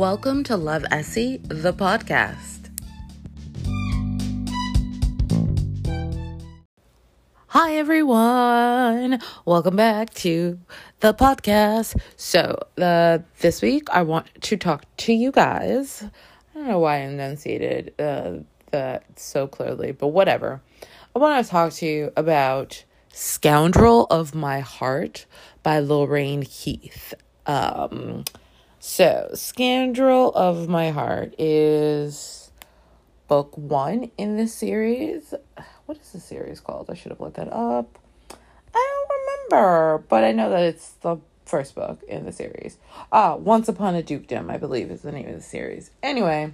Welcome to Love Essie, the podcast. Hi, everyone. Welcome back to the podcast. So, uh, this week I want to talk to you guys. I don't know why I enunciated uh, that so clearly, but whatever. I want to talk to you about Scoundrel of My Heart by Lorraine Heath. Um, so, Scoundrel of My Heart is book one in the series. What is the series called? I should have looked that up. I don't remember, but I know that it's the first book in the series. Ah, Once Upon a Dukedom, I believe, is the name of the series. Anyway,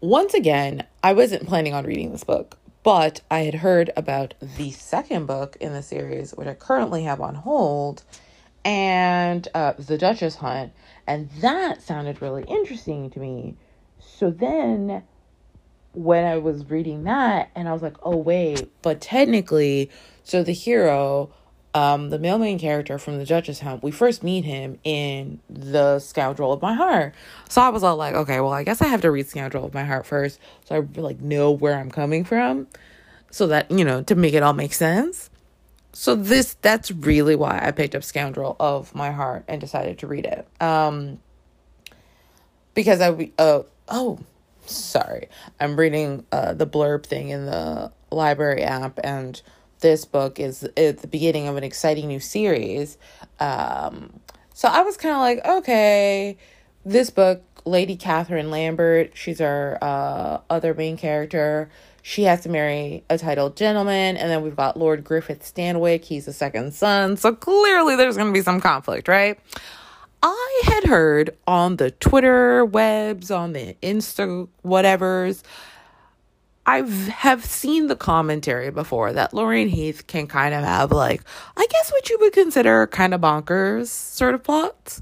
once again, I wasn't planning on reading this book, but I had heard about the second book in the series, which I currently have on hold, and uh, The Duchess Hunt, and that sounded really interesting to me. So then, when I was reading that, and I was like, oh, wait, but technically, so the hero, um, the male main character from The Duchess Hunt, we first meet him in The Scoundrel of My Heart. So I was all like, okay, well, I guess I have to read Scoundrel of My Heart first, so I like know where I'm coming from, so that you know to make it all make sense. So this that's really why I picked up Scoundrel of My Heart and decided to read it. Um, because I uh oh sorry. I'm reading uh, the blurb thing in the library app and this book is at the beginning of an exciting new series. Um, so i was kind of like okay this book lady catherine lambert she's our uh, other main character she has to marry a titled gentleman and then we've got lord griffith Stanwick. he's the second son so clearly there's going to be some conflict right I had heard on the Twitter webs, on the Insta whatevers, I have have seen the commentary before that Lorraine Heath can kind of have like, I guess what you would consider kind of bonkers sort of plots.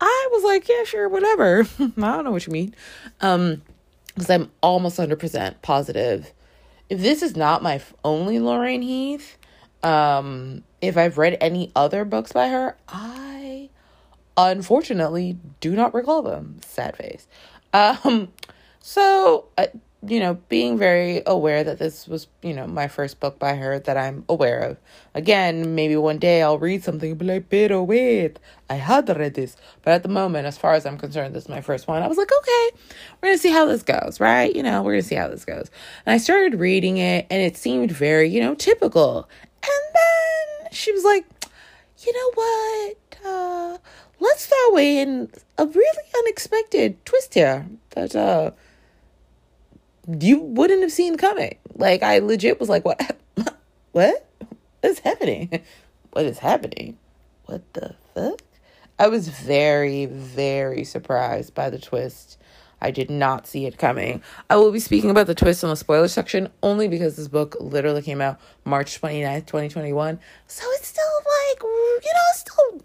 I was like, yeah, sure, whatever. I don't know what you mean. Um, because I'm almost 100% positive. If this is not my only Lorraine Heath, um, if I've read any other books by her, I unfortunately do not recall them. Sad face. Um, so, uh, you know, being very aware that this was, you know, my first book by her that I'm aware of. Again, maybe one day I'll read something and be like, pero wait, I had read this. But at the moment, as far as I'm concerned, this is my first one. I was like, okay, we're going to see how this goes, right? You know, we're going to see how this goes. And I started reading it and it seemed very, you know, typical. And then she was like, you know what? Uh, let's throw in a really unexpected twist here that uh you wouldn't have seen coming. Like I legit was like, what? what? What is happening? What is happening? What the fuck? I was very, very surprised by the twist. I did not see it coming. I will be speaking about the twist in the spoiler section only because this book literally came out March 29th, 2021. So it's still like, you know, still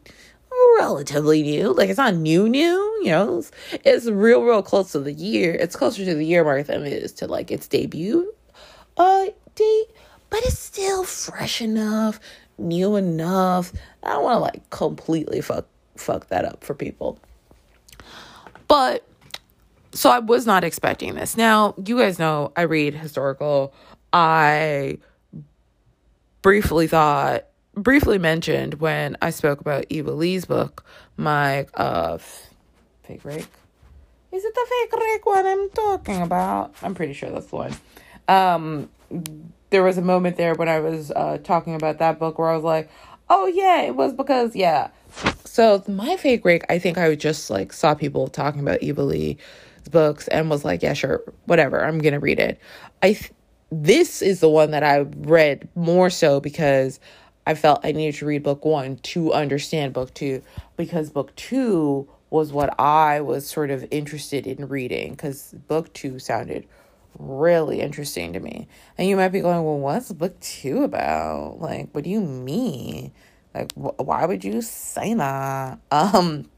relatively new. Like it's not new, new. You know, it's, it's real, real close to the year. It's closer to the year mark than it is to like its debut uh date, but it's still fresh enough, new enough. I don't want to like completely fuck fuck that up for people. But so I was not expecting this. Now, you guys know I read historical. I briefly thought briefly mentioned when I spoke about Eva Leigh's book, my uh fake rake. Is it the fake rake one I'm talking about? I'm pretty sure that's the one. Um there was a moment there when I was uh talking about that book where I was like, "Oh yeah, it was because yeah." So my fake rake, I think I just like saw people talking about Eva Leigh's books and was like, "Yeah, sure, whatever. I'm to read it." I th- this is the one that I read more so because I felt I needed to read book one to understand book two because book two was what I was sort of interested in reading because book two sounded really interesting to me. And you might be going, well, what's book two about? Like, what do you mean? Like, wh- why would you say that? Um,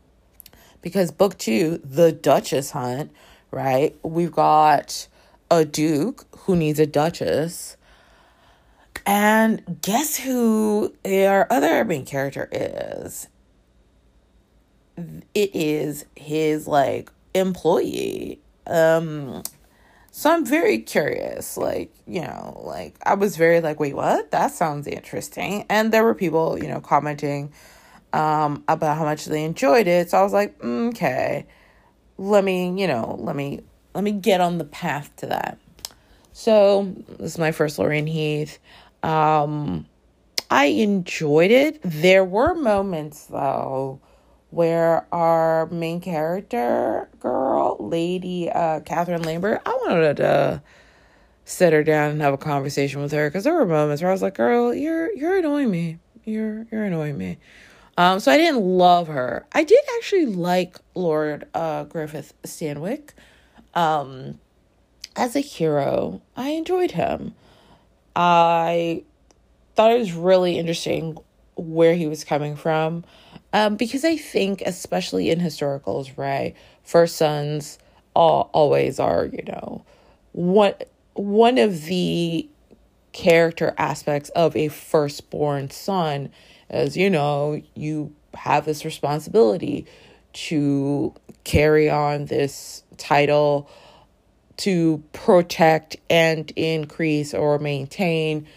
because book two, The Duchess Hunt, right? We've got a duke who needs a duchess and guess who our other main character is? it is his like employee. Um so I'm very curious, like, you know, like I was very like, wait, what? That sounds interesting. And there were people, you know, commenting um about how much they enjoyed it. So I was like, mm, okay, let me, you know, let me let me get on the path to that. So this is my first Lorraine Heath. Um I enjoyed it. There were moments though where our main character girl, Lady uh, Catherine Lambert, I wanted to sit her down and have a conversation with her because there were moments where I was like, "Girl, you're you're annoying me. You're you're annoying me." Um, so I didn't love her. I did actually like Lord uh, Griffith Stanwick. Um, as a hero, I enjoyed him. I thought it was really interesting where he was coming from. Um, because I think, especially in historicals, right, first sons all, always are, you know, one one of the character aspects of a firstborn son is, you know, you have this responsibility to carry on this title to protect and increase or maintain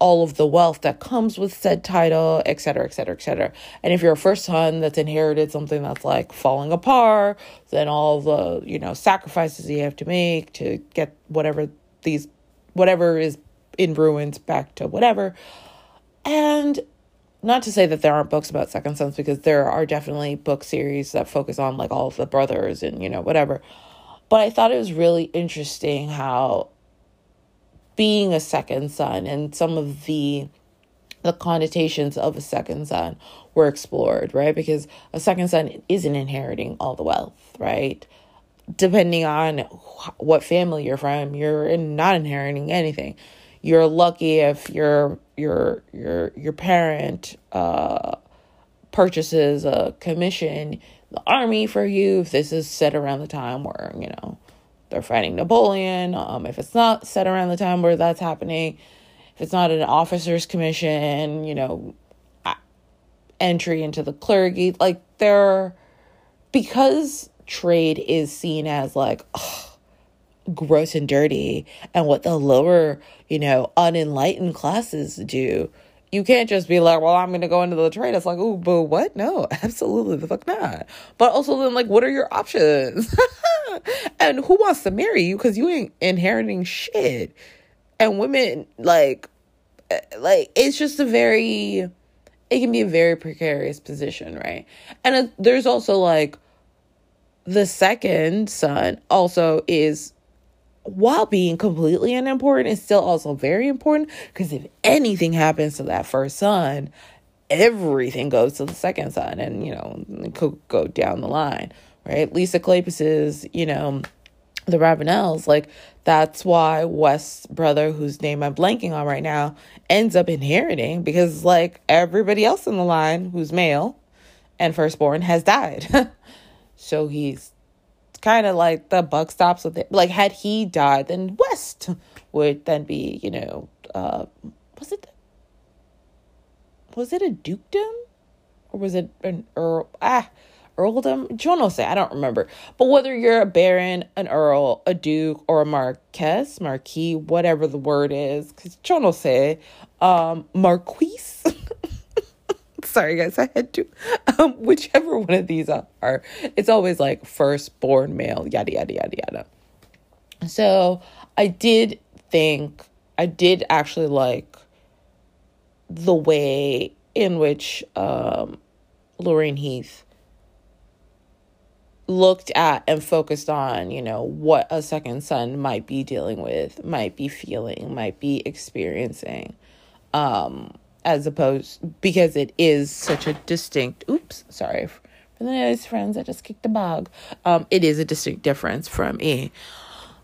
all of the wealth that comes with said title, et cetera, et cetera, et cetera. And if you're a first son that's inherited something that's like falling apart, then all the, you know, sacrifices you have to make to get whatever these, whatever is in ruins back to whatever. And not to say that there aren't books about second sons because there are definitely book series that focus on like all of the brothers and, you know, whatever. But I thought it was really interesting how being a second son and some of the the connotations of a second son were explored, right? Because a second son isn't inheriting all the wealth, right? Depending on what family you're from, you're not inheriting anything. You're lucky if your your your your parent uh, purchases a commission the army for you if this is set around the time where you know they're fighting Napoleon. Um, if it's not set around the time where that's happening, if it's not an officer's commission, you know, entry into the clergy, like they're because trade is seen as like ugh, gross and dirty, and what the lower, you know, unenlightened classes do you can't just be like, well, I'm going to go into the trade. It's like, oh, but what? No, absolutely the fuck not. But also then, like, what are your options? and who wants to marry you? Because you ain't inheriting shit. And women, like, eh, like, it's just a very, it can be a very precarious position, right? And uh, there's also, like, the second son also is while being completely unimportant, is still also very important because if anything happens to that first son, everything goes to the second son, and you know, could go down the line, right? Lisa Kleypas is, you know, the Ravenels, like that's why West's brother, whose name I'm blanking on right now, ends up inheriting because like everybody else in the line who's male and firstborn has died. so he's kind of like the buck stops with it. Like had he died, then West would then be, you know, uh, was it was it a dukedom or was it an earl? Ah, earldom. Yo no say. I don't remember. But whether you're a baron, an earl, a duke, or a marquess, marquis, whatever the word is, because yo no say, um, marquise. Sorry, guys, I had to. Um, whichever one of these are, it's always like firstborn male, yada, yada, yada, yada. So I did think, I did actually like the way in which um, Lorraine Heath looked at and focused on, you know, what a second son might be dealing with, might be feeling, might be experiencing. Um, as opposed because it is such a distinct oops sorry for the noise friends i just kicked the bug. Um it is a distinct difference from a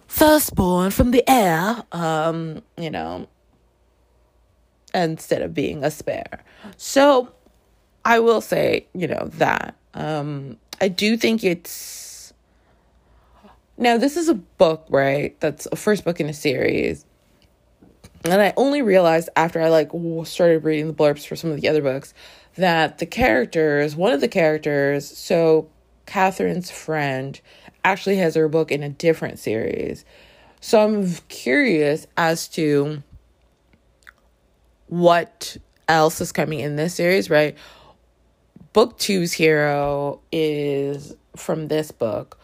firstborn from the heir um you know instead of being a spare. So i will say you know that um i do think it's now this is a book right that's a first book in a series And I only realized after I like started reading the blurbs for some of the other books that the characters, one of the characters, so Catherine's friend, actually has her book in a different series. So I'm curious as to what else is coming in this series, right? Book two's hero is from this book.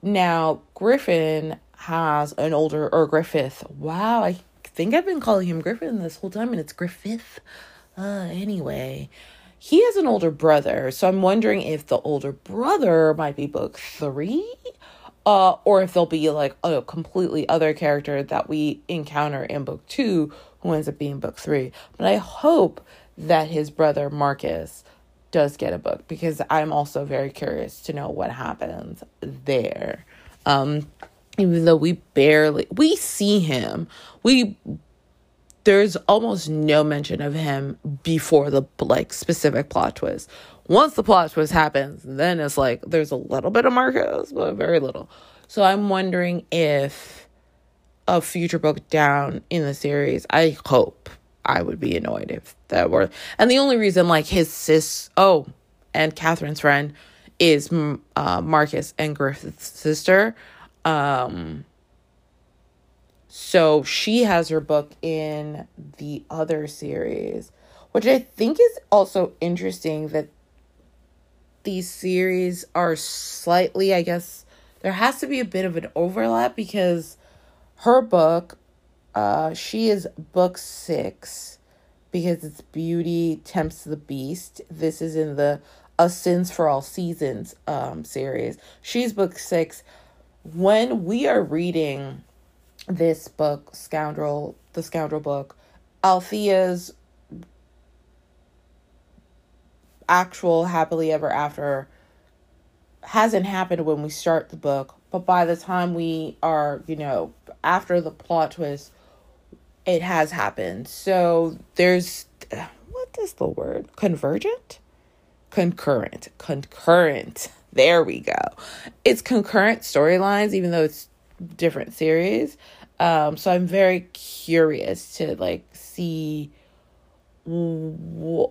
Now, Griffin has an older, or Griffith. Wow, I think I've been calling him Griffin this whole time, and it's Griffith. Uh, anyway, he has an older brother, so I'm wondering if the older brother might be book three, uh, or if there'll be like a completely other character that we encounter in book two who ends up being book three. But I hope that his brother Marcus does get a book because I'm also very curious to know what happens there. Um, even though we barely we see him we there's almost no mention of him before the like specific plot twist. Once the plot twist happens then it's like there's a little bit of marcus but very little. So i'm wondering if a future book down in the series i hope i would be annoyed if that were and the only reason like his sis oh and catherine's friend is uh, marcus and griffith's sister um, so she has her book in the other series, which I think is also interesting that these series are slightly, I guess, there has to be a bit of an overlap because her book, uh, she is book six because it's Beauty Tempts the Beast. This is in the A Sins for All Seasons um series. She's book six when we are reading this book, Scoundrel, the Scoundrel book, Althea's actual happily ever after hasn't happened when we start the book, but by the time we are, you know, after the plot twist, it has happened. So there's what is the word? Convergent? Concurrent. Concurrent there we go. It's concurrent storylines, even though it's different series. Um, so I'm very curious to like see w-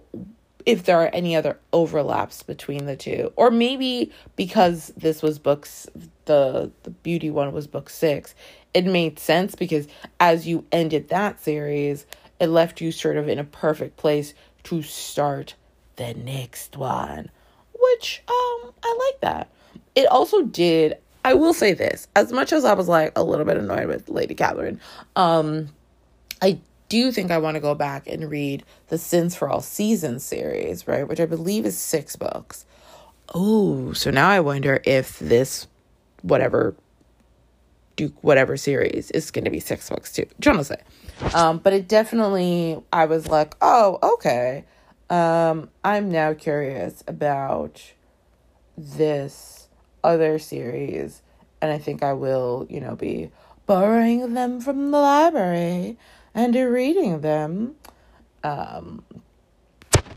if there are any other overlaps between the two, or maybe because this was books, the the beauty one was book six, it made sense because as you ended that series, it left you sort of in a perfect place to start the next one which um I like that. It also did. I will say this: as much as I was like a little bit annoyed with Lady Catherine, um, I do think I want to go back and read the Sins for All Seasons series, right, which I believe is six books. Oh, so now I wonder if this whatever Duke whatever series is going to be six books too. Say, um, but it definitely I was like, oh, okay. Um, I'm now curious about this other series, and I think I will, you know, be borrowing them from the library and reading them. Um,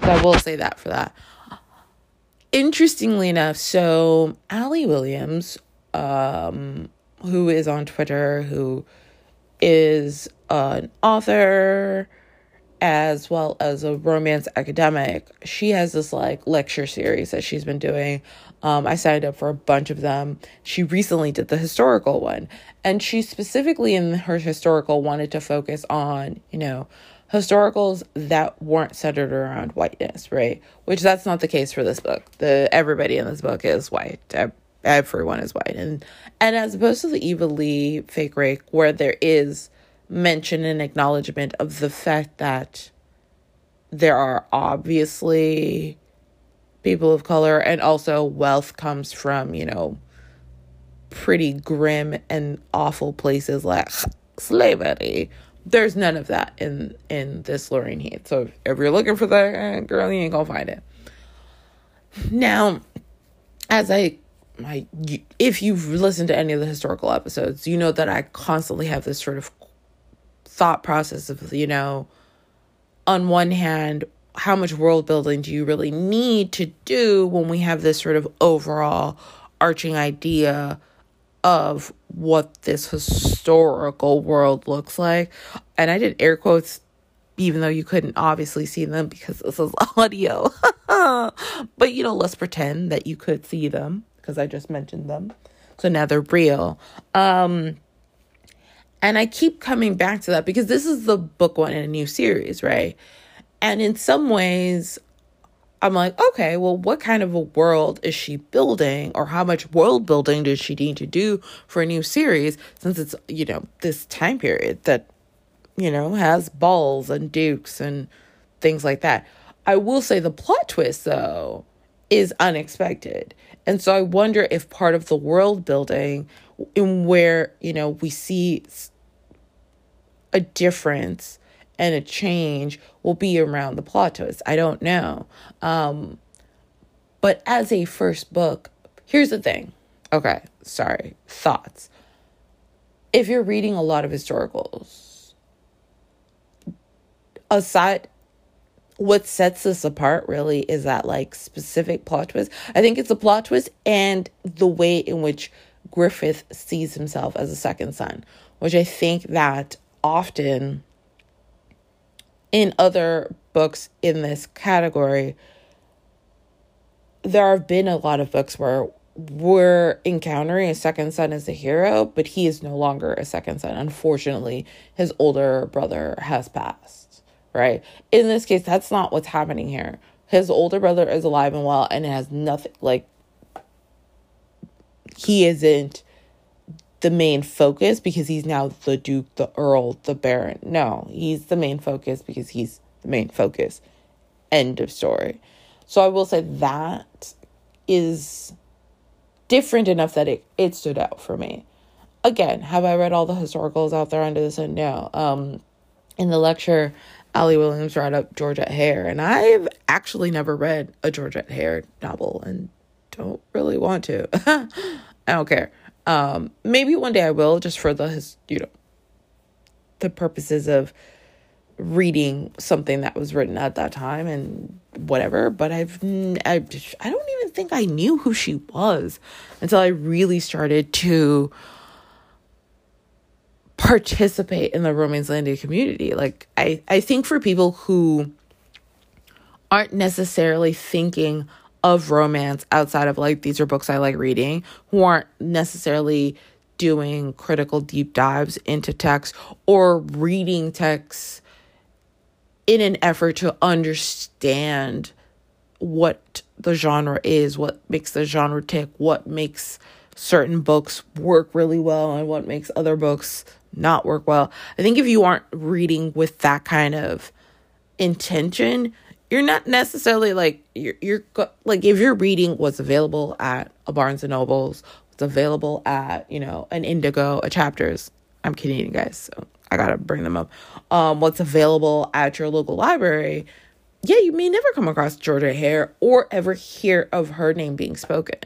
I will say that for that. Interestingly enough, so Ali Williams, um, who is on Twitter, who is an author, as well as a romance academic, she has this like lecture series that she's been doing. Um, I signed up for a bunch of them. She recently did the historical one, and she specifically in her historical wanted to focus on, you know, historicals that weren't centered around whiteness, right? Which that's not the case for this book. The everybody in this book is white. Everyone is white, and and as opposed to the Eva Leigh fake rake, where there is mention and acknowledgement of the fact that there are obviously people of color and also wealth comes from, you know, pretty grim and awful places like slavery. There's none of that in in this Lorraine Heath. So if you're looking for that, eh, girl, you ain't gonna find it. Now, as I my if you've listened to any of the historical episodes, you know that I constantly have this sort of thought process of, you know, on one hand, how much world building do you really need to do when we have this sort of overall arching idea of what this historical world looks like? and I did air quotes even though you couldn't obviously see them because this is audio. but you know, let's pretend that you could see them because I just mentioned them. So now they're real. Um and I keep coming back to that because this is the book one in a new series, right? And in some ways, I'm like, okay, well, what kind of a world is she building, or how much world building does she need to do for a new series since it's, you know, this time period that, you know, has balls and dukes and things like that. I will say the plot twist, though, is unexpected. And so I wonder if part of the world building, in where, you know, we see a difference and a change will be around the plot twist. I don't know. Um, but as a first book, here's the thing. Okay, sorry. Thoughts. If you're reading a lot of historicals, aside what sets this apart really is that like specific plot twist. I think it's a plot twist and the way in which Griffith sees himself as a second son, which I think that often in other books in this category, there have been a lot of books where we're encountering a second son as a hero, but he is no longer a second son. Unfortunately, his older brother has passed, right? In this case, that's not what's happening here. His older brother is alive and well, and it has nothing like he isn't the main focus because he's now the Duke, the Earl, the Baron. No, he's the main focus because he's the main focus. End of story. So I will say that is different enough that it, it stood out for me. Again, have I read all the historicals out there under the sun? No. Um, in the lecture, Ali Williams brought up Georgette Heyer, and I've actually never read a Georgette Heyer novel and don't really want to. I don't care. Um, maybe one day I will, just for the his, you know, the purposes of reading something that was written at that time and whatever. But I've I, I don't even think I knew who she was until I really started to participate in the Romancelandia community. Like I I think for people who aren't necessarily thinking of romance outside of like these are books I like reading who aren't necessarily doing critical deep dives into text or reading texts in an effort to understand what the genre is, what makes the genre tick, what makes certain books work really well and what makes other books not work well. I think if you aren't reading with that kind of intention, you're not necessarily like you're you're like if you're reading what's available at a Barnes and Nobles, what's available at you know an Indigo, a Chapters. I'm Canadian, guys, so I gotta bring them up. Um, what's available at your local library? Yeah, you may never come across Georgia Heyer or ever hear of her name being spoken.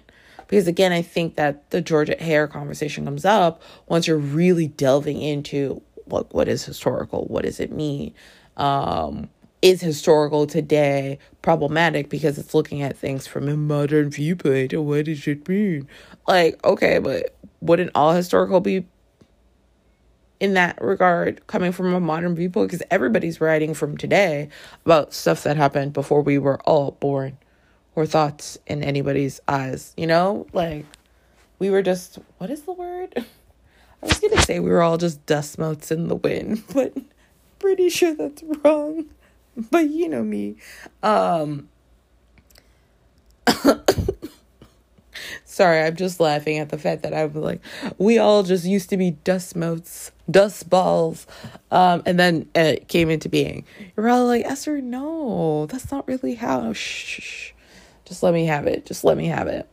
Because again, I think that the Georgia Heyer conversation comes up once you're really delving into what what is historical, what does it mean, um, is historical today problematic because it's looking at things from a modern viewpoint. What does it mean? Like, okay, but wouldn't all historical be in that regard coming from a modern viewpoint? Because everybody's writing from today about stuff that happened before we were all born or thoughts in anybody's eyes, you know? Like, we were just, what is the word? I was gonna say we were all just dust motes in the wind, but pretty sure that's wrong. but you know me. Um Sorry, I'm just laughing at the fact that I'm like, we all just used to be dust motes, dust balls, um, and then it came into being. You're all like, Esther, no, that's not really how. Shh, shh, just let me have it. Just let me have it.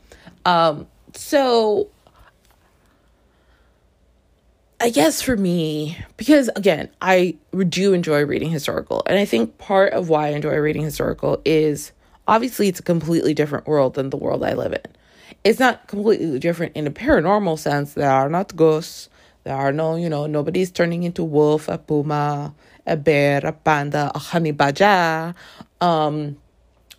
Um, so I guess for me, because again, I do enjoy reading historical. And I think part of why I enjoy reading historical is obviously it's a completely different world than the world I live in. It's not completely different in a paranormal sense. There are not ghosts. There are no, you know, nobody's turning into wolf, a puma, a bear, a panda, a honey badger. Um,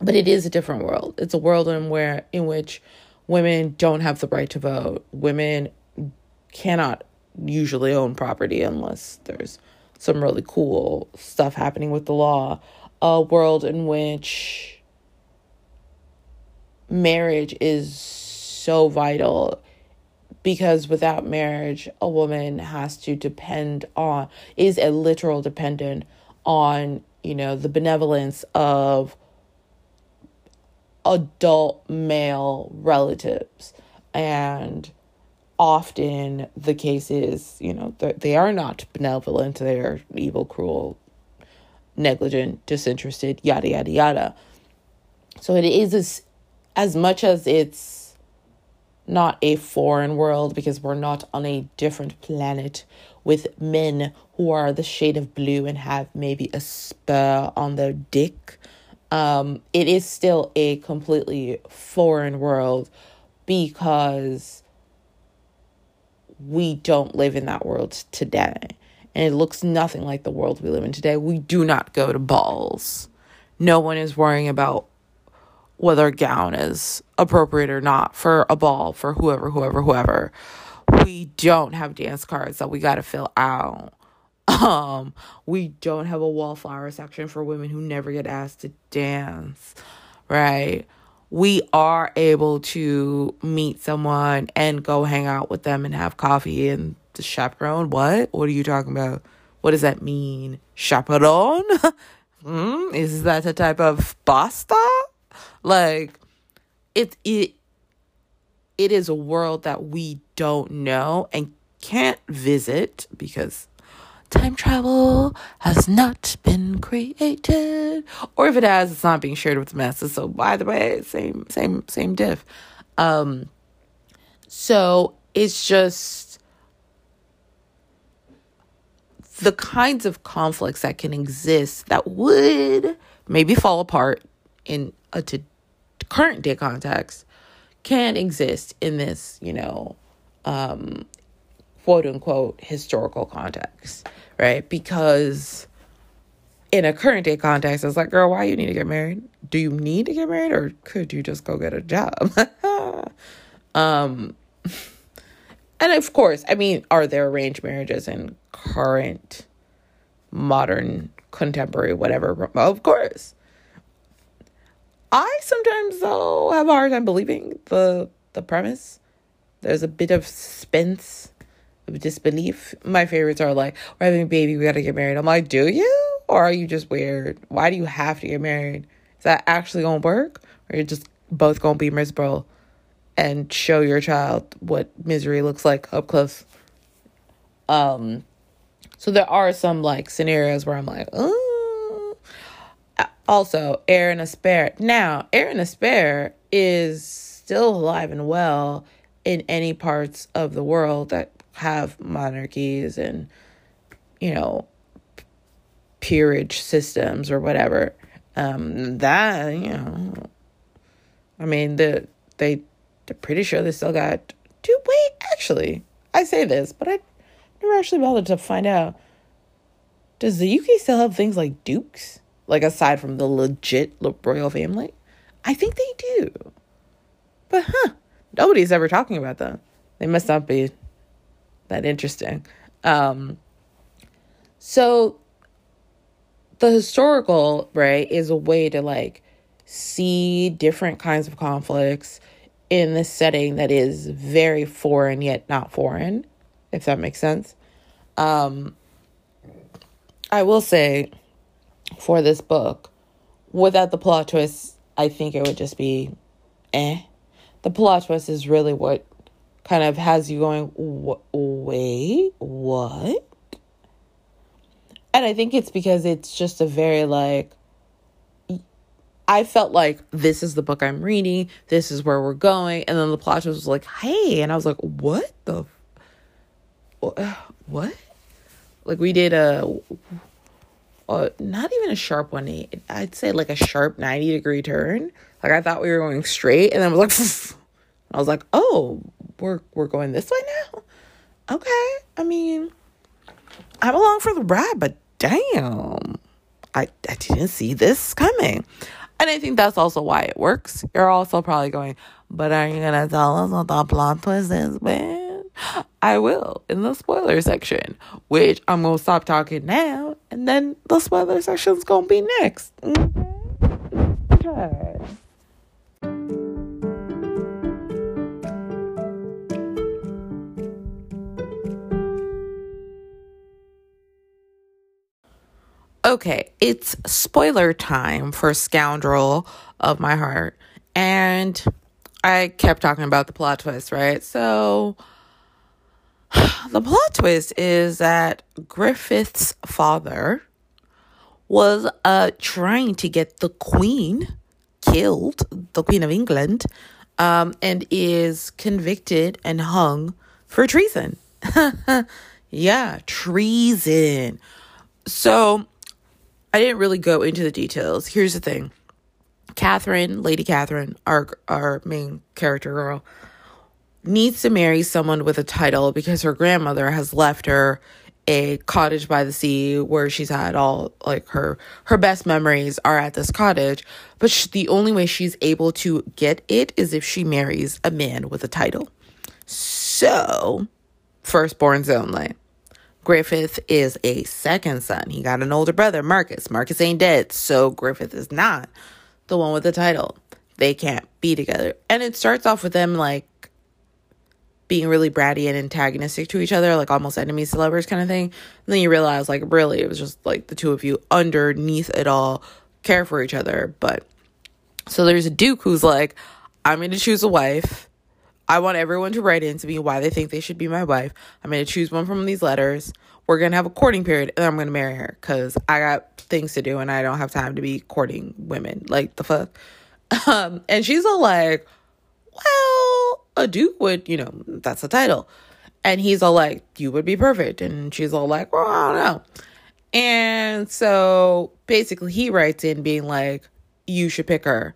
but it is a different world. It's a world in where in which women don't have the right to vote. Women cannot usually own property unless there's some really cool stuff happening with the law. A world in which marriage is so vital because without marriage, a woman has to depend on, is a literal dependent on, you know, the benevolence of adult male relatives. And often the case is, you know, they are not benevolent, they are evil, cruel, negligent, disinterested, yada, yada, yada. So it is as, as much as it's not a foreign world because we're not on a different planet with men who are the shade of blue and have maybe a spur on their dick. Um, it is still a completely foreign world because we don't live in that world today. And it looks nothing like the world we live in today. We do not go to balls. No one is worrying about whether a gown is appropriate or not for a ball for whoever, whoever, whoever. We don't have dance cards that we got to fill out. Um, we don't have a wallflower section for women who never get asked to dance, right? We are able to meet someone and go hang out with them and have coffee and the chaperone. What? What are you talking about? What does that mean? Chaperone? mm, is that a type of pasta? Like it it it is a world that we don't know and can't visit because time travel has not been created. Or if it has it's not being shared with the masses. So by the way same same same diff. Um so it's just the kinds of conflicts that can exist that would maybe fall apart in a to current day context can exist in this you know um quote unquote historical context, right? Because in a current day context, it's like, girl, why you need to get married? Do you need to get married or could you just go get a job? um and of course, I mean, are there arranged marriages in current modern contemporary whatever? Of course. I sometimes though have a hard time believing the the premise. There's a bit of suspense disbelief. My favorites are like, we're having a baby, we gotta get married. I'm like, do you? Or are you just weird? Why do you have to get married? Is that actually gonna work? Or you're just both gonna be miserable and show your child what misery looks like up close? Um, so there are some like scenarios where I'm like, oh. Also, Aaron Aspare. Now, Aaron Aspare is still alive and well in any parts of the world that have monarchies and, you know, peerage systems or whatever. Um, that, you know, I mean, the, they, they're pretty sure they still got, dude, wait, actually, I say this, but I never actually bothered to find out. Does the UK still have things like dukes? Like, aside from the legit royal family? I think they do. But, huh, nobody's ever talking about them. They must not be that interesting. Um, so the historical, right, is a way to like see different kinds of conflicts in this setting that is very foreign yet not foreign, if that makes sense. Um, I will say for this book, without the plot twist, I think it would just be eh. The plot twist is really what kind of has you going, wait, what? And I think it's because it's just a very like, I felt like this is the book I'm reading, this is where we're going. And then the plot was like, hey. And I was like, what the, what? Like we did a, a not even a sharp 180, I'd say like a sharp 90 degree turn. Like I thought we were going straight and then I was like, I was like, oh, we're we're going this way now. Okay, I mean, I'm along for the ride, but damn, I I didn't see this coming, and I think that's also why it works. You're also probably going, but are you gonna tell us what the plot twist is, man? I will in the spoiler section, which I'm gonna stop talking now, and then the spoiler section's gonna be next. Okay. Okay, it's spoiler time for Scoundrel of My Heart. And I kept talking about the plot twist, right? So the plot twist is that Griffith's father was uh trying to get the queen killed, the queen of England, um, and is convicted and hung for treason. yeah, treason. So I didn't really go into the details. Here's the thing. Catherine, Lady Catherine, our our main character girl, needs to marry someone with a title because her grandmother has left her a cottage by the sea where she's had all like her her best memories are at this cottage but she, the only way she's able to get it is if she marries a man with a title so firstborns only griffith is a second son he got an older brother marcus marcus ain't dead so griffith is not the one with the title they can't be together and it starts off with them like being really bratty and antagonistic to each other, like almost enemies to lovers kind of thing. And then you realize, like, really, it was just like the two of you underneath it all care for each other. But so there's a Duke who's like, I'm going to choose a wife. I want everyone to write in to me why they think they should be my wife. I'm going to choose one from these letters. We're going to have a courting period and I'm going to marry her because I got things to do and I don't have time to be courting women. Like, the fuck? Um, and she's all like, well, a duke would, you know, that's the title. And he's all like, you would be perfect. And she's all like, well, I don't know. And so basically, he writes in being like, you should pick her,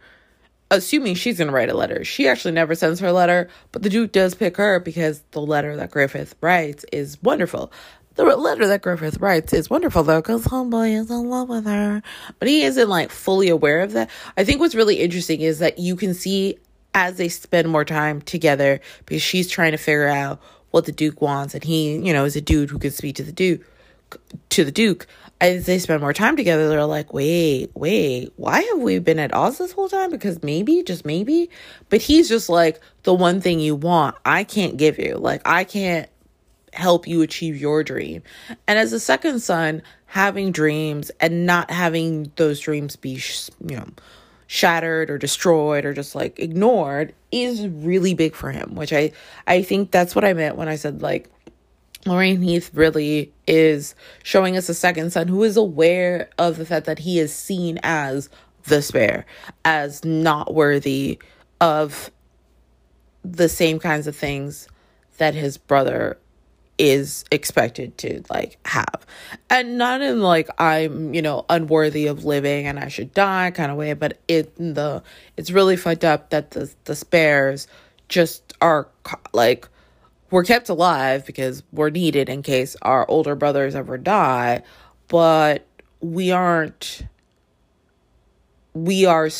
assuming she's going to write a letter. She actually never sends her letter, but the Duke does pick her because the letter that Griffith writes is wonderful. The letter that Griffith writes is wonderful though, because homeboy is in love with her. But he isn't like fully aware of that. I think what's really interesting is that you can see as they spend more time together because she's trying to figure out what the Duke wants and he, you know, is a dude who can speak to the Duke to the Duke. As they spend more time together, they're like, wait, wait, why have we been at odds this whole time? Because maybe, just maybe. But he's just like, the one thing you want, I can't give you. Like, I can't help you achieve your dream. And as a second son, having dreams and not having those dreams be, you know, shattered or destroyed or just like ignored is really big for him which i i think that's what i meant when i said like Lorraine Heath really is showing us a second son who is aware of the fact that he is seen as the spare, as not worthy of the same kinds of things that his brother is expected to like have. And not in like i'm you know unworthy of living and i should die kind of way but it the it's really fucked up that the the spares just are like we're kept alive because we're needed in case our older brothers ever die but we aren't we are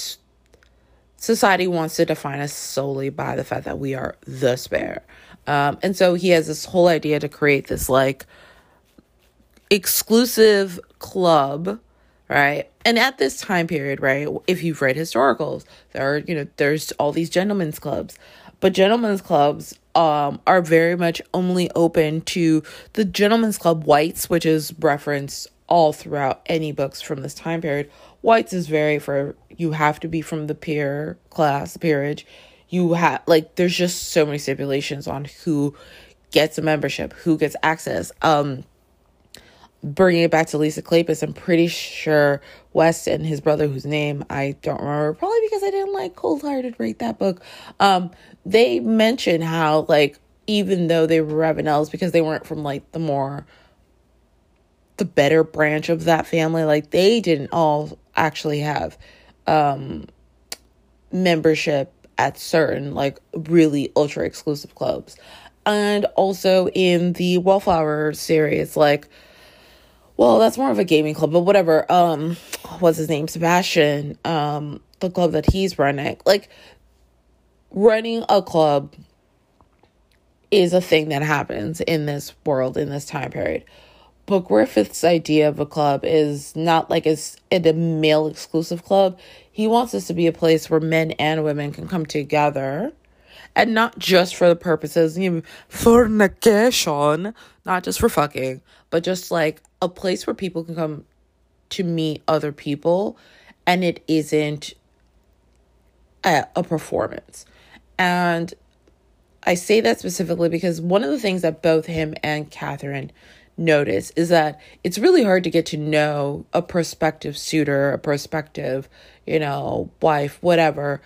society wants to define us solely by the fact that we are the spare um, and so he has this whole idea to create this like exclusive club, right? And at this time period, right, if you've read historicals, there are, you know, there's all these gentlemen's clubs. But gentlemen's clubs um, are very much only open to the gentlemen's club whites, which is referenced all throughout any books from this time period. Whites is very for you have to be from the peer class, peerage you have like there's just so many stipulations on who gets a membership, who gets access. Um bringing it back to Lisa Kleypas, I'm pretty sure West and his brother, whose name I don't remember, probably because I didn't like Cold Hearted read that book. Um, they mention how like even though they were Ravenels, because they weren't from like the more the better branch of that family, like they didn't all actually have um membership at certain like really ultra exclusive clubs. And also in the Wallflower series, like well, that's more of a gaming club, but whatever. Um what's his name? Sebastian, um, the club that he's running. Like running a club is a thing that happens in this world in this time period. But Griffith's idea of a club is not like it's a male exclusive club. He wants this to be a place where men and women can come together and not just for the purposes you know, fornication, not just for fucking, but just like a place where people can come to meet other people and it isn't a, a performance. And I say that specifically because one of the things that both him and Catherine notice is that it's really hard to get to know a prospective suitor, a prospective, you know, wife, whatever,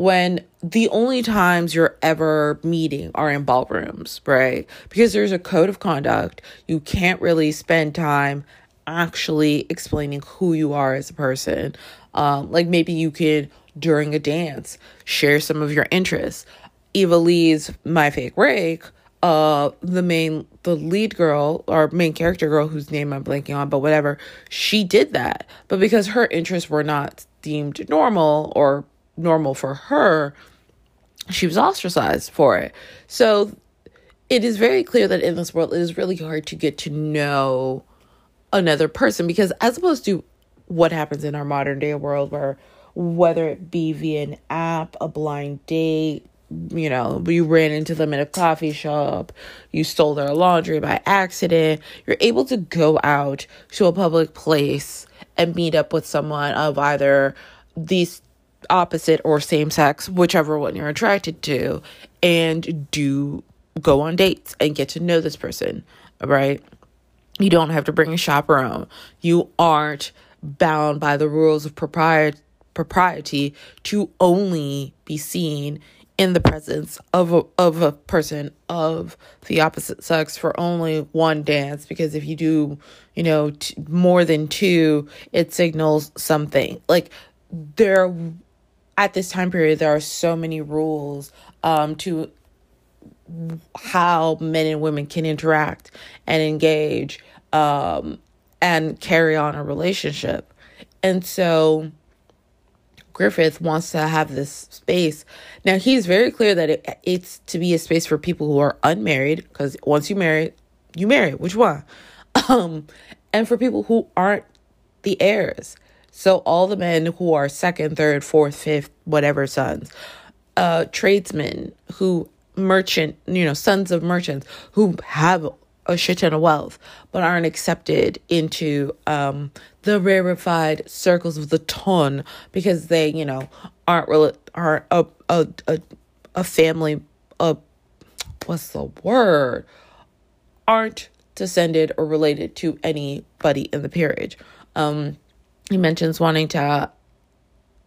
when the only times you're ever meeting are in ballrooms, right? Because there's a code of conduct. You can't really spend time actually explaining who you are as a person. Um, like maybe you could, during a dance, share some of your interests. Eva Leigh's My Fake Rake, uh, the main, the lead girl or main character girl whose name I'm blanking on, but whatever, she did that. But because her interests were not deemed normal or normal for her, she was ostracized for it. So it is very clear that in this world, it is really hard to get to know another person because, as opposed to what happens in our modern day world, where whether it be via an app, a blind date, you know, you ran into them in a coffee shop, you stole their laundry by accident, you're able to go out to a public place and meet up with someone of either these opposite or same sex, whichever one you're attracted to, and do go on dates and get to know this person, right? You don't have to bring a chaperone. You aren't bound by the rules of propriety propriety to only be seen in the presence of a, of a person of the opposite sex for only one dance because if you do you know t- more than two it signals something like there at this time period, there are so many rules um, to how men and women can interact and engage um, and carry on a relationship. And so Griffith wants to have this space. Now, he's very clear that it, it's to be a space for people who are unmarried, because once you marry, you marry. Which one? Um, and for people who aren't the heirs. So all the men who are second, third, fourth, fifth, whatever sons, uh, tradesmen who merchant, you know, sons of merchants who have a shit ton of wealth, but aren't accepted into um, the rarefied circles of the ton because they, you know, aren't really aren't a a a, a family a what's the word aren't descended or related to anybody in the peerage. Um, he mentions wanting to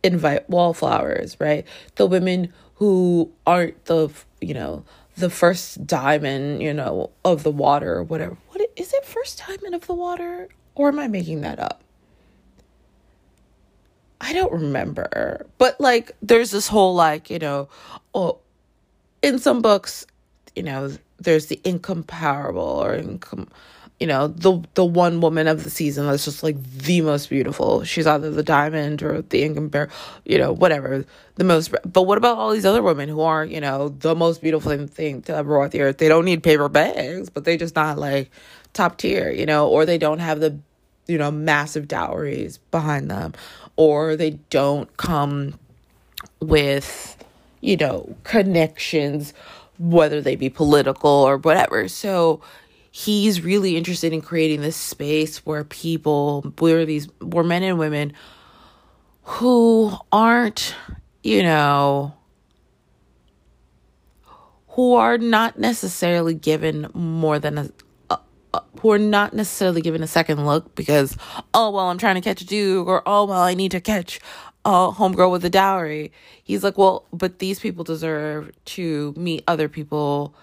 invite wallflowers, right? The women who aren't the, you know, the first diamond, you know, of the water or whatever. What is it first diamond of the water or am I making that up? I don't remember. But like there's this whole like, you know, oh in some books, you know, there's the incomparable or incom you know the the one woman of the season that's just like the most beautiful. She's either the diamond or the incomparable you know whatever the most but what about all these other women who aren't you know the most beautiful thing to ever walk the earth? They don't need paper bags but they just not like top tier you know or they don't have the you know massive dowries behind them or they don't come with you know connections whether they be political or whatever. So he's really interested in creating this space where people, where these, where men and women who aren't, you know, who are not necessarily given more than a, who are not necessarily given a second look because, oh, well, I'm trying to catch a dude, or oh, well, I need to catch a homegirl with a dowry. He's like, well, but these people deserve to meet other people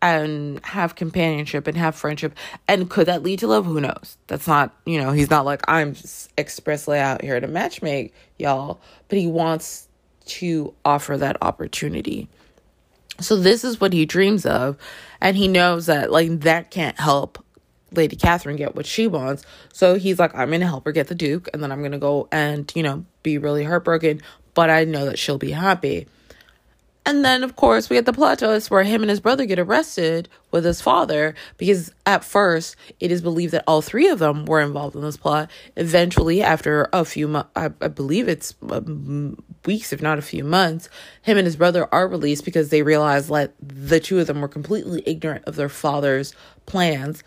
and have companionship and have friendship. And could that lead to love? Who knows? That's not, you know, he's not like, I'm expressly out here to matchmake y'all, but he wants to offer that opportunity. So this is what he dreams of. And he knows that, like, that can't help Lady Catherine get what she wants. So he's like, I'm going to help her get the Duke. And then I'm going to go and, you know, be really heartbroken. But I know that she'll be happy. And then, of course, we get the plot twist where him and his brother get arrested with his father because at first it is believed that all three of them were involved in this plot. Eventually, after a few months, I, I believe it's um, weeks, if not a few months, him and his brother are released because they realize that the two of them were completely ignorant of their father's plans.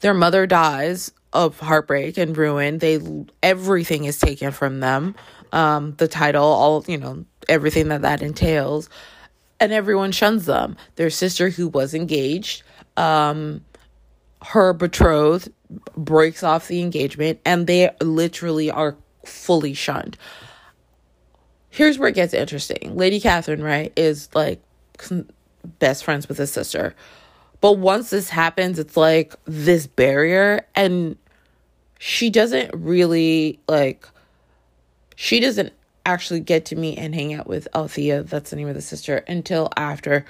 Their mother dies of heartbreak and ruin. They everything is taken from them. Um, the title, all you know, everything that that entails, and everyone shuns them. Their sister, who was engaged, um, her betrothed breaks off the engagement, and they literally are fully shunned. Here's where it gets interesting. Lady Catherine, right, is like best friends with his sister. But once this happens, it's like this barrier, and she doesn't really like she doesn't actually get to meet and hang out with Althea, that's the name of the sister, until after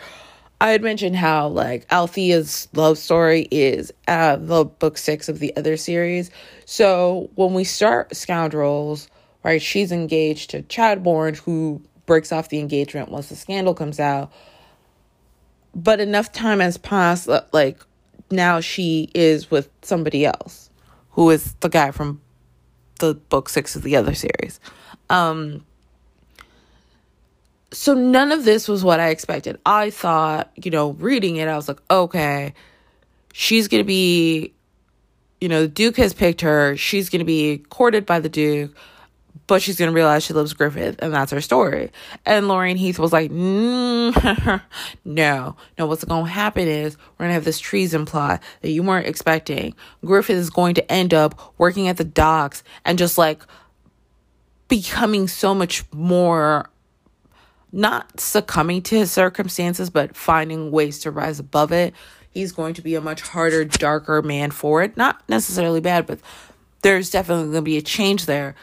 I had mentioned how like Althea's love story is uh the book six of the other series. So when we start Scoundrels, right, she's engaged to Chad Chadbourne, who breaks off the engagement once the scandal comes out. But enough time has passed, like now she is with somebody else who is the guy from the book six of the other series. Um, so none of this was what I expected. I thought, you know, reading it, I was like, okay, she's going to be, you know, the Duke has picked her. She's going to be courted by the Duke but she's gonna realize she loves Griffith, and that's her story. And Lorraine Heath was like, mm, no, no. What's gonna happen is we're gonna have this treason plot that you weren't expecting. Griffith is going to end up working at the docks and just like becoming so much more not succumbing to his circumstances, but finding ways to rise above it. He's going to be a much harder, darker man for it. Not necessarily bad, but there's definitely going to be a change there.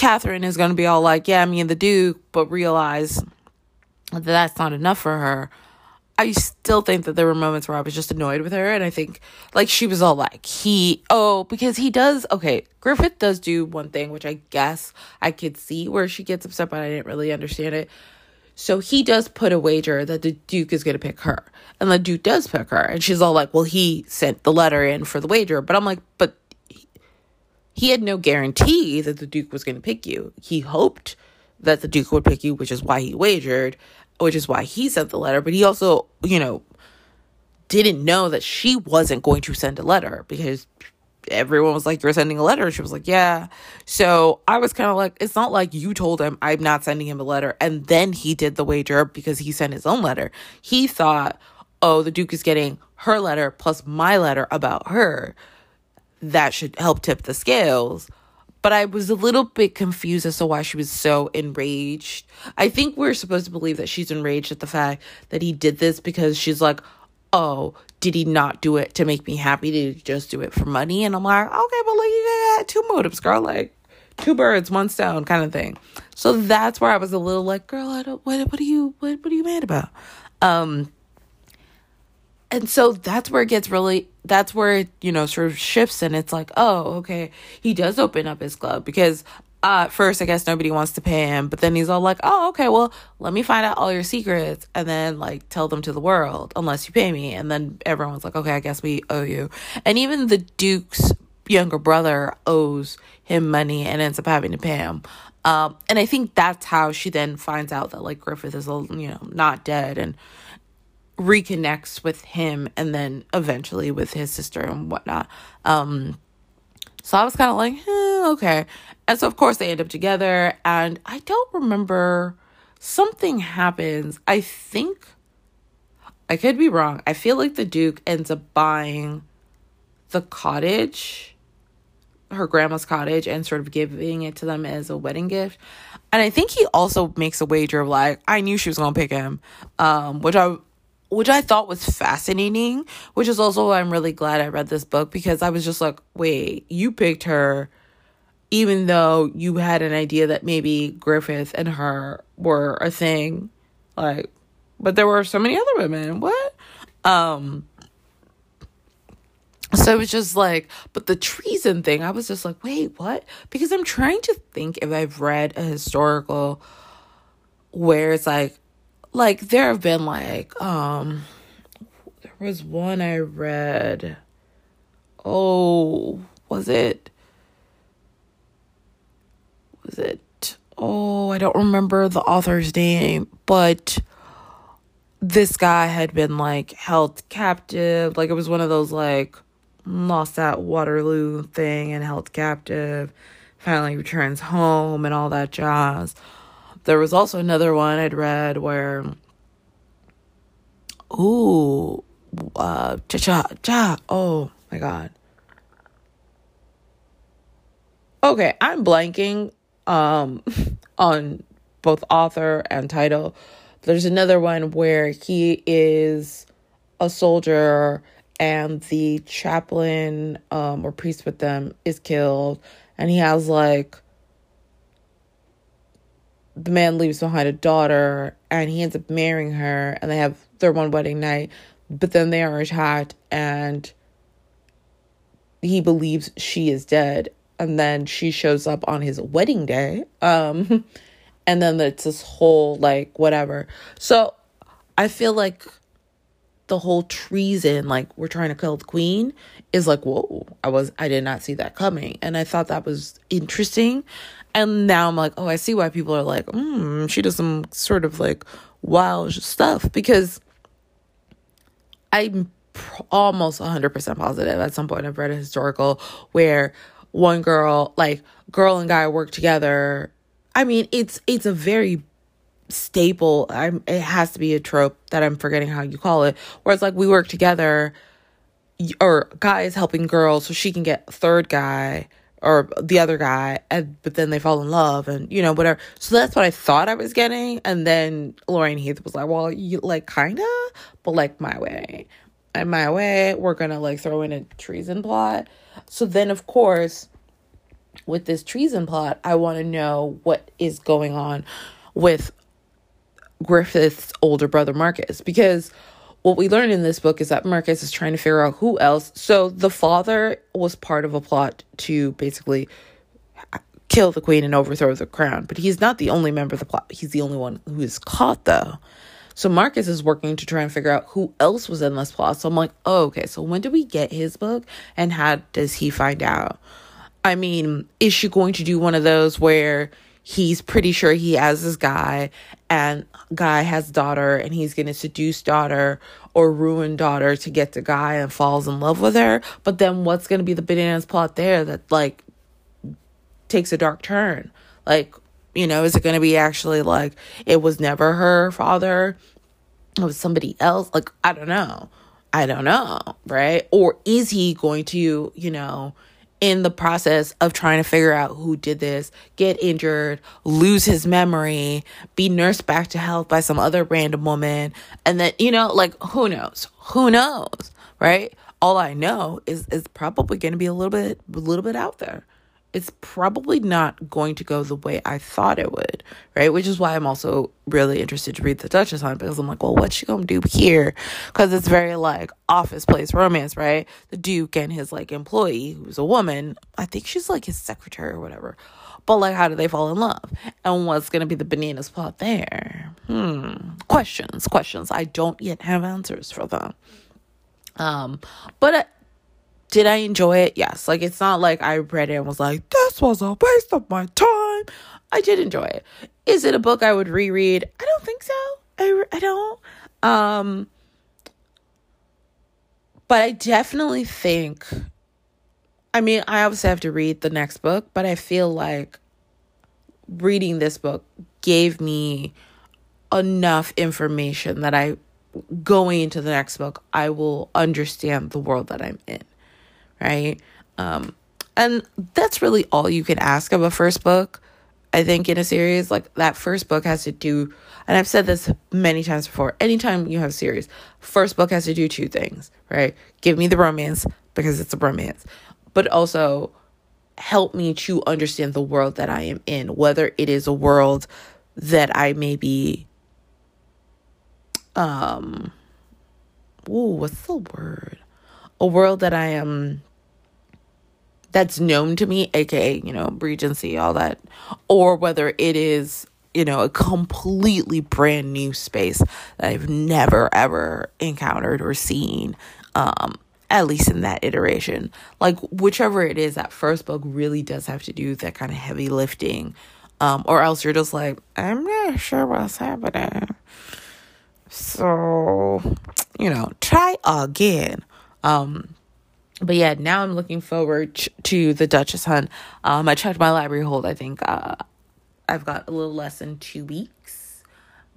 Catherine is going to be all like, yeah, me and the Duke, but realize that that's not enough for her. I still think that there were moments where I was just annoyed with her. And I think, like, she was all like, he, oh, because he does, okay, Griffith does do one thing, which I guess I could see where she gets upset, but I didn't really understand it. So he does put a wager that the Duke is going to pick her. And the Duke does pick her. And she's all like, well, he sent the letter in for the wager. But I'm like, but he had no guarantee that the Duke was going to pick you. He hoped that the Duke would pick you, which is why he wagered, which is why he sent the letter. But he also, you know, didn't know that she wasn't going to send a letter because everyone was like, You're sending a letter. She was like, Yeah. So I was kind of like, It's not like you told him I'm not sending him a letter. And then he did the wager because he sent his own letter. He thought, Oh, the Duke is getting her letter plus my letter about her that should help tip the scales. But I was a little bit confused as to why she was so enraged. I think we're supposed to believe that she's enraged at the fact that he did this because she's like, oh, did he not do it to make me happy? Did he just do it for money? And I'm like, okay, but like you got two motives, girl. Like two birds, one stone kind of thing. So that's where I was a little like, girl, I don't what what are you what what are you mad about? Um and so that's where it gets really that's where it, you know sort of shifts and it's like oh okay he does open up his club because uh first i guess nobody wants to pay him but then he's all like oh okay well let me find out all your secrets and then like tell them to the world unless you pay me. And then everyone's like okay i guess we owe you. And even the duke's younger brother owes him money and ends up having to pay him. Um and i think that's how she then finds out that like griffith is you know not dead and reconnects with him and then eventually with his sister and whatnot. Um, so I was kind of like, eh, okay. And so, of course, they end up together. And I don't remember, something happens. I think, I could be wrong. I feel like the Duke ends up buying the cottage, her grandma's cottage, and sort of giving it to them as a wedding gift. And I think he also makes a wager of like, I knew she was going to pick him, um, which I which I thought was fascinating, which is also why I'm really glad I read this book because I was just like, wait, you picked her even though you had an idea that maybe Griffith and her were a thing. Like, but there were so many other women. What? Um, so it was just like, but the treason thing, I was just like, wait, what? Because I'm trying to think if I've read a historical where it's like like there have been like um there was one I read. Oh was it? Was it? Oh I don't remember the author's name but this guy had been like held captive. Like it was one of those like lost at Waterloo thing and held captive finally returns home and all that jazz there was also another one I'd read where, ooh, uh, cha cha cha. Oh my god. Okay, I'm blanking um on both author and title. There's another one where he is a soldier and the chaplain um or priest with them is killed and he has like the man leaves behind a daughter and he ends up marrying her and they have their one wedding night but then they are attacked and he believes she is dead. And then she shows up on his wedding day um and then it's this whole like whatever. So i feel like the whole treason like we're trying to kill the queen is like whoa i was i did not see that coming. And i thought that was interesting and now I'm like, oh, I see why people are like, hmm, she does some sort of like wild stuff because I'm pr- almost 100% positive at some point I've read a historical where one girl, like girl and guy work together. I mean, it's it's a very staple. I'm it has to be a trope that I'm forgetting how you call it. Where it's like we work together or guy is helping girl so she can get third guy or the other guy and but then they fall in love and you know whatever. So that's what i thought i was getting. And then lorraine heath was like well you like kinda but like my way. And my way we're gonna like throw in a treason plot. So then of course with this treason plot i want to know what is going on with griffith's older brother marcus. Because what we learn in this book is that Marcus is trying to figure out who else. So the father was part of a plot to basically kill the queen and overthrow the crown, but he's not the only member of the plot. He's the only one who is caught though. So Marcus is working to try and figure out who else was in this plot. So I'm like, oh, okay. So when do we get his book and how does he find out? I mean, is she going to do one of those where he's pretty sure he has this guy and guy has daughter and he's going to seduce daughter or ruin daughter to get to guy and falls in love with her. But then what's going to be the bananas plot there that like takes a dark turn? Like you know is it going to be actually like it was never her father it was somebody else? Like i don't know. I don't know right? Or is he going to you know in the process of trying to figure out who did this, get injured, lose his memory, be nursed back to health by some other random woman, and then, you know, like who knows? Who knows? Right? All I know is is probably to be a little bit a little bit out there it's probably not going to go the way I thought it would, right? Which is why I'm also really interested to read The Duchess Hunt because I'm like, well, what's she gonna do here? Because it's very like office place romance, right? The Duke and his like employee, who's a woman, I think she's like his secretary or whatever. But like, how do they fall in love? And what's gonna be the bananas plot there? Hmm. Questions, questions. I don't yet have answers for them. Um, but. Did I enjoy it? Yes. Like it's not like I read it and was like, this was a waste of my time. I did enjoy it. Is it a book I would reread? I don't think so. I, I don't. Um but I definitely think I mean, I obviously have to read the next book, but I feel like reading this book gave me enough information that I going into the next book, I will understand the world that I'm in right? Um, and that's really all you can ask of a first book. I think in a series like that first book has to do and I've said this many times before. Anytime you have a series, first book has to do two things, right? Give me the romance because it's a romance, but also help me to understand the world that I am in, whether it is a world that I may be um ooh, what's the word? A world that I am that's known to me, aka, you know, Regency, all that, or whether it is you know, a completely brand new space that I've never ever encountered or seen. Um, at least in that iteration. Like whichever it is, that first book really does have to do that kind of heavy lifting. Um, or else you're just like, I'm not sure what's happening. So, you know, try again. Um, but yeah, now I'm looking forward to the Duchess Hunt. Um, I checked my library hold. I think uh, I've got a little less than two weeks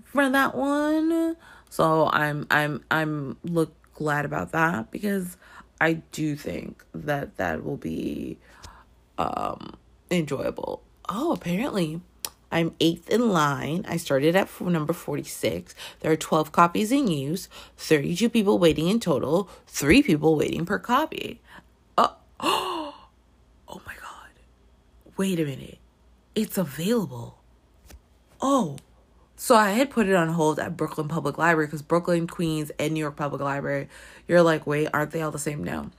for that one. So I'm I'm I'm look glad about that because I do think that that will be um enjoyable. Oh, apparently I'm eighth in line. I started at number 46. There are 12 copies in use, 32 people waiting in total, three people waiting per copy. Oh, oh my God. Wait a minute. It's available. Oh, so I had put it on hold at Brooklyn Public Library because Brooklyn, Queens, and New York Public Library, you're like, wait, aren't they all the same? No.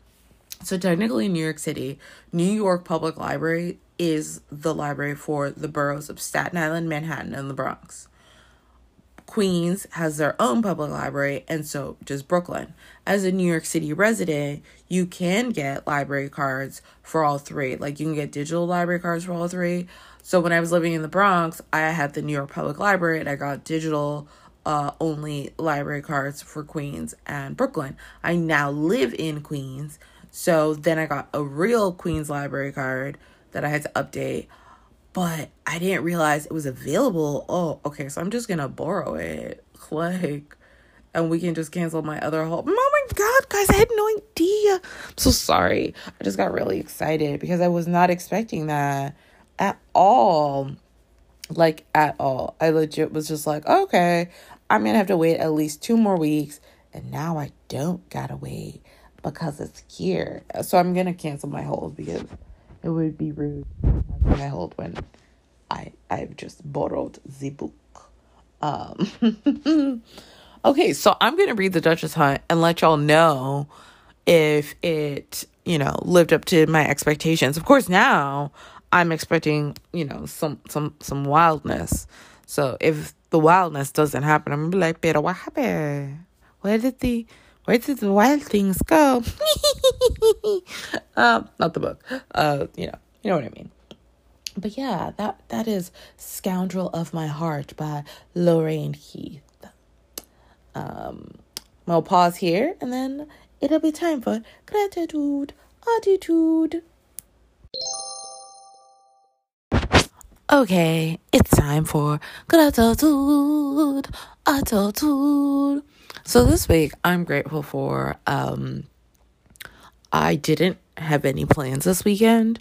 So technically, in New York City, New York Public Library is the library for the boroughs of Staten Island, Manhattan, and the Bronx. Queens has their own public library, and so does Brooklyn. As a New York City resident, you can get library cards for all three. Like, you can get digital library cards for all three, so when I was living in the Bronx, I had the New York Public Library and I got digital uh, only library cards for Queens and Brooklyn. I now live in Queens. So then I got a real Queens library card that I had to update, but I didn't realize it was available. Oh, okay. So I'm just to borrow it. Like, and we can just cancel my other whole. Oh my God, guys, I had no idea. I'm so sorry. I just got really excited because I was not expecting that at all. Like, at all. I legit was just like, okay, I'm to have to wait at least two more weeks. And now I don't got to wait because it's here. So I'm to cancel my hold because it would be rude my hold when I I've just borrowed the book. Um Okay, so I'm to read The Duchess Hunt and let y'all know if it, you know, lived up to my expectations. Of course, now I'm expecting, you know, some some some wildness. So if the wildness doesn't happen, I'm gonna be like, "Pero what happened? Where did the where did the wild things go?" um, not the book. Uh, you know, you know what I mean. But yeah, that that is "Scoundrel of My Heart" by Lorraine Heath. Um, I'll pause here, and then it'll be time for gratitude, attitude. Okay, it's time for gratitude, attitude. So this week I'm grateful for um I didn't have any plans this weekend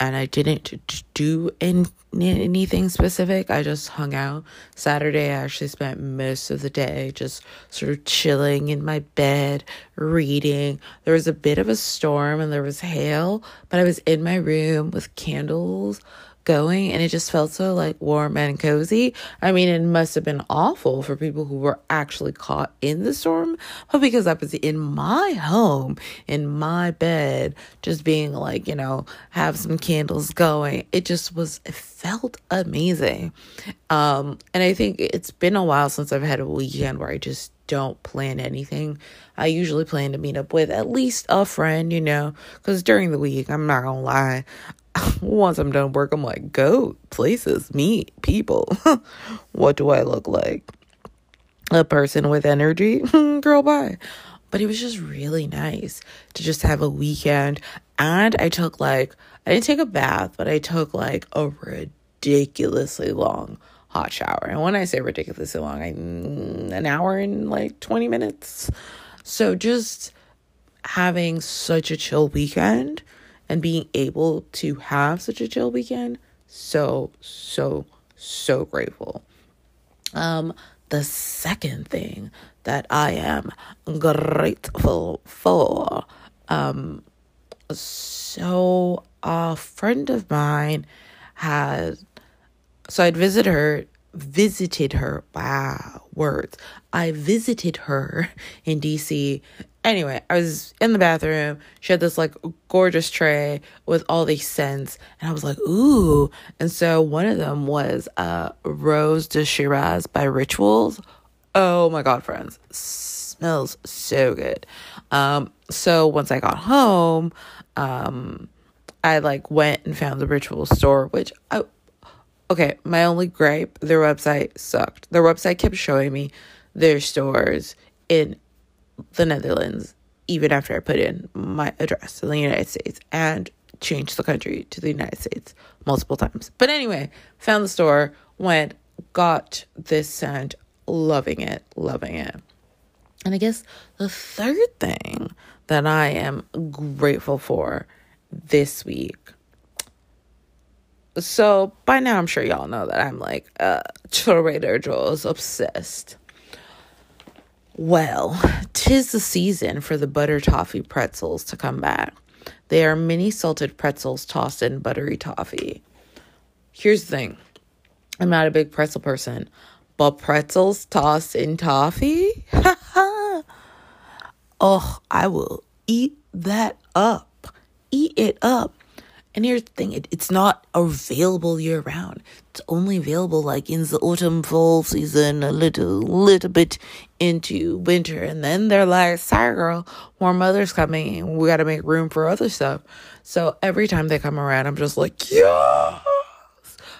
and I didn't do any, anything specific. I just hung out. Saturday, I actually spent most of the day just sort of chilling in my bed, reading. There was a bit of a storm and there was hail, but I was in my room with candles going and it just felt so like warm and cozy. I mean, it must have been awful for people who were actually caught in the storm, but because I was in my home, in my bed, just being like, you know, have some candles going, it just was, it felt amazing. Um, and I think it's been a while since I've had a weekend where I just don't plan anything. I usually plan to meet up with at least a friend, you know, because during the week, I'm not gonna lie, once I'm done work, I'm like, go places, meet people. what do I look like? A person with energy? Girl, bye. But it was just really nice to just have a weekend. And I took like, I didn't take a bath, but I took like a ridiculously long hot shower. And when I say ridiculously long, I an hour and like 20 minutes. So just having such a chill weekend and being able to have such a chill weekend so so so grateful. Um the second thing that i am grateful for um so a friend of mine had so i'd visit her visited her wow words. I visited her in dc Anyway, I was in the bathroom. She had this like gorgeous tray with all these scents, and I was like, ooh. And so one of them was uh, Rose de Shiraz by Rituals. Oh my god, friends, smells so good. Um, so once I got home, um, I like went and found the Ritual store, which I okay. My only gripe, their website sucked. Their website kept showing me their stores in the Netherlands, even after I put in my address in the United States and changed the country to the United States multiple times. But anyway, found the store, went, got this scent, loving it, loving it. And I guess the third thing that I am grateful for this week. So by now, I'm sure y'all know that I'm like uh, Trader Joe's obsessed. Well, tis the season for the butter toffee pretzels to come back. They are mini salted pretzels tossed in buttery toffee. Here's the thing I'm not a big pretzel person, but pretzels tossed in toffee? oh, I will eat that up. Eat it up. And here's the thing it, it's not available year round. It's only available like in the autumn fall season, a little little bit into winter. And then they're like, sorry girl, more mother's coming. We gotta make room for other stuff. So every time they come around, I'm just like, yes.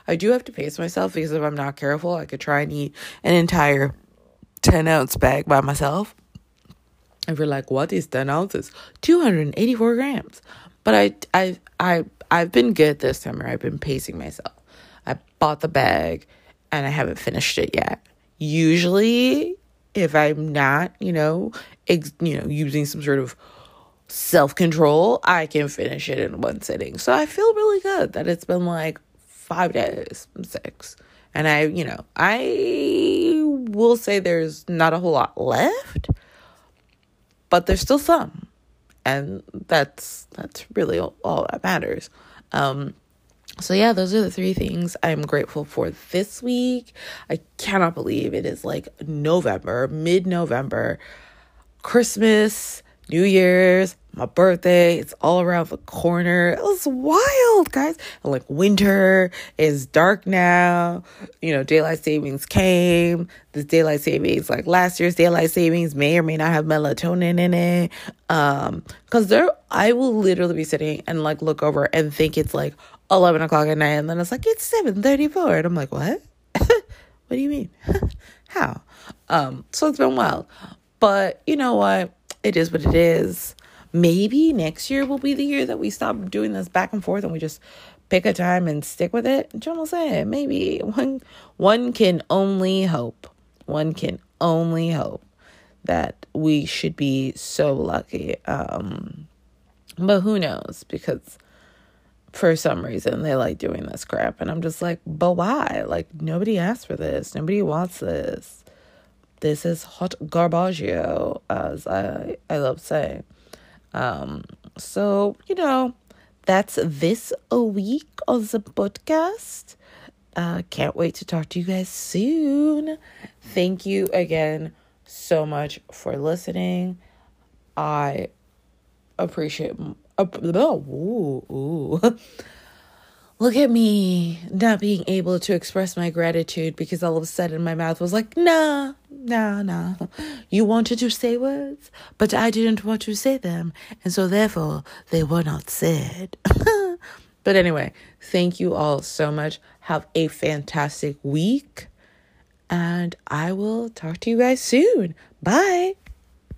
I do have to pace myself because if I'm not careful, I could try and eat an entire 10 ounce bag by myself. If you're like, what is 10 ounces? 284 grams. But I, I, I I've been good this summer. I've been pacing myself. I bought the bag and I haven't finished it yet. Usually, if I'm not, you know, ex- you know, using some sort of self-control, I can finish it in one sitting. So I feel really good that it's been like 5 days, 6. And I, you know, I will say there's not a whole lot left, but there's still some and that's that's really all, that matters um so yeah those are the three things i'm grateful for this week i cannot believe it is like november mid-november christmas new year's my birthday. It's all around the corner. It was wild, guys. And like winter is dark now. You know, daylight savings came. This daylight savings, like last year's daylight savings, may or may not have melatonin in it. Um, cause there, I will literally be sitting and like look over and think it's like eleven o'clock at night, and then it's like it's seven thirty four, and I'm like, what? what do you mean? How? Um, so it's been wild, but you know what? It is what it is maybe next year will be the year that we stop doing this back and forth and we just pick a time and stick with it. Will say maybe one one can only hope. One can only hope that we should be so lucky. Um but who knows? Because for some reason they like doing this crap and I'm just like, but why? Like nobody asked for this. Nobody wants this. This is hot garbaggio, as I I love saying. Um, so, you know, that's this a week of the podcast. Uh, can't wait to talk to you guys soon. Thank you again so much for listening. I appreciate. Uh, ooh, ooh. Look at me not being able to express my gratitude because all of a sudden my mouth was like, nah, nah, nah. You wanted to say words, but I didn't want to say them, and so therefore they were not said. but anyway, thank you all so much. Have a fantastic week, and I will talk to you guys soon. Bye.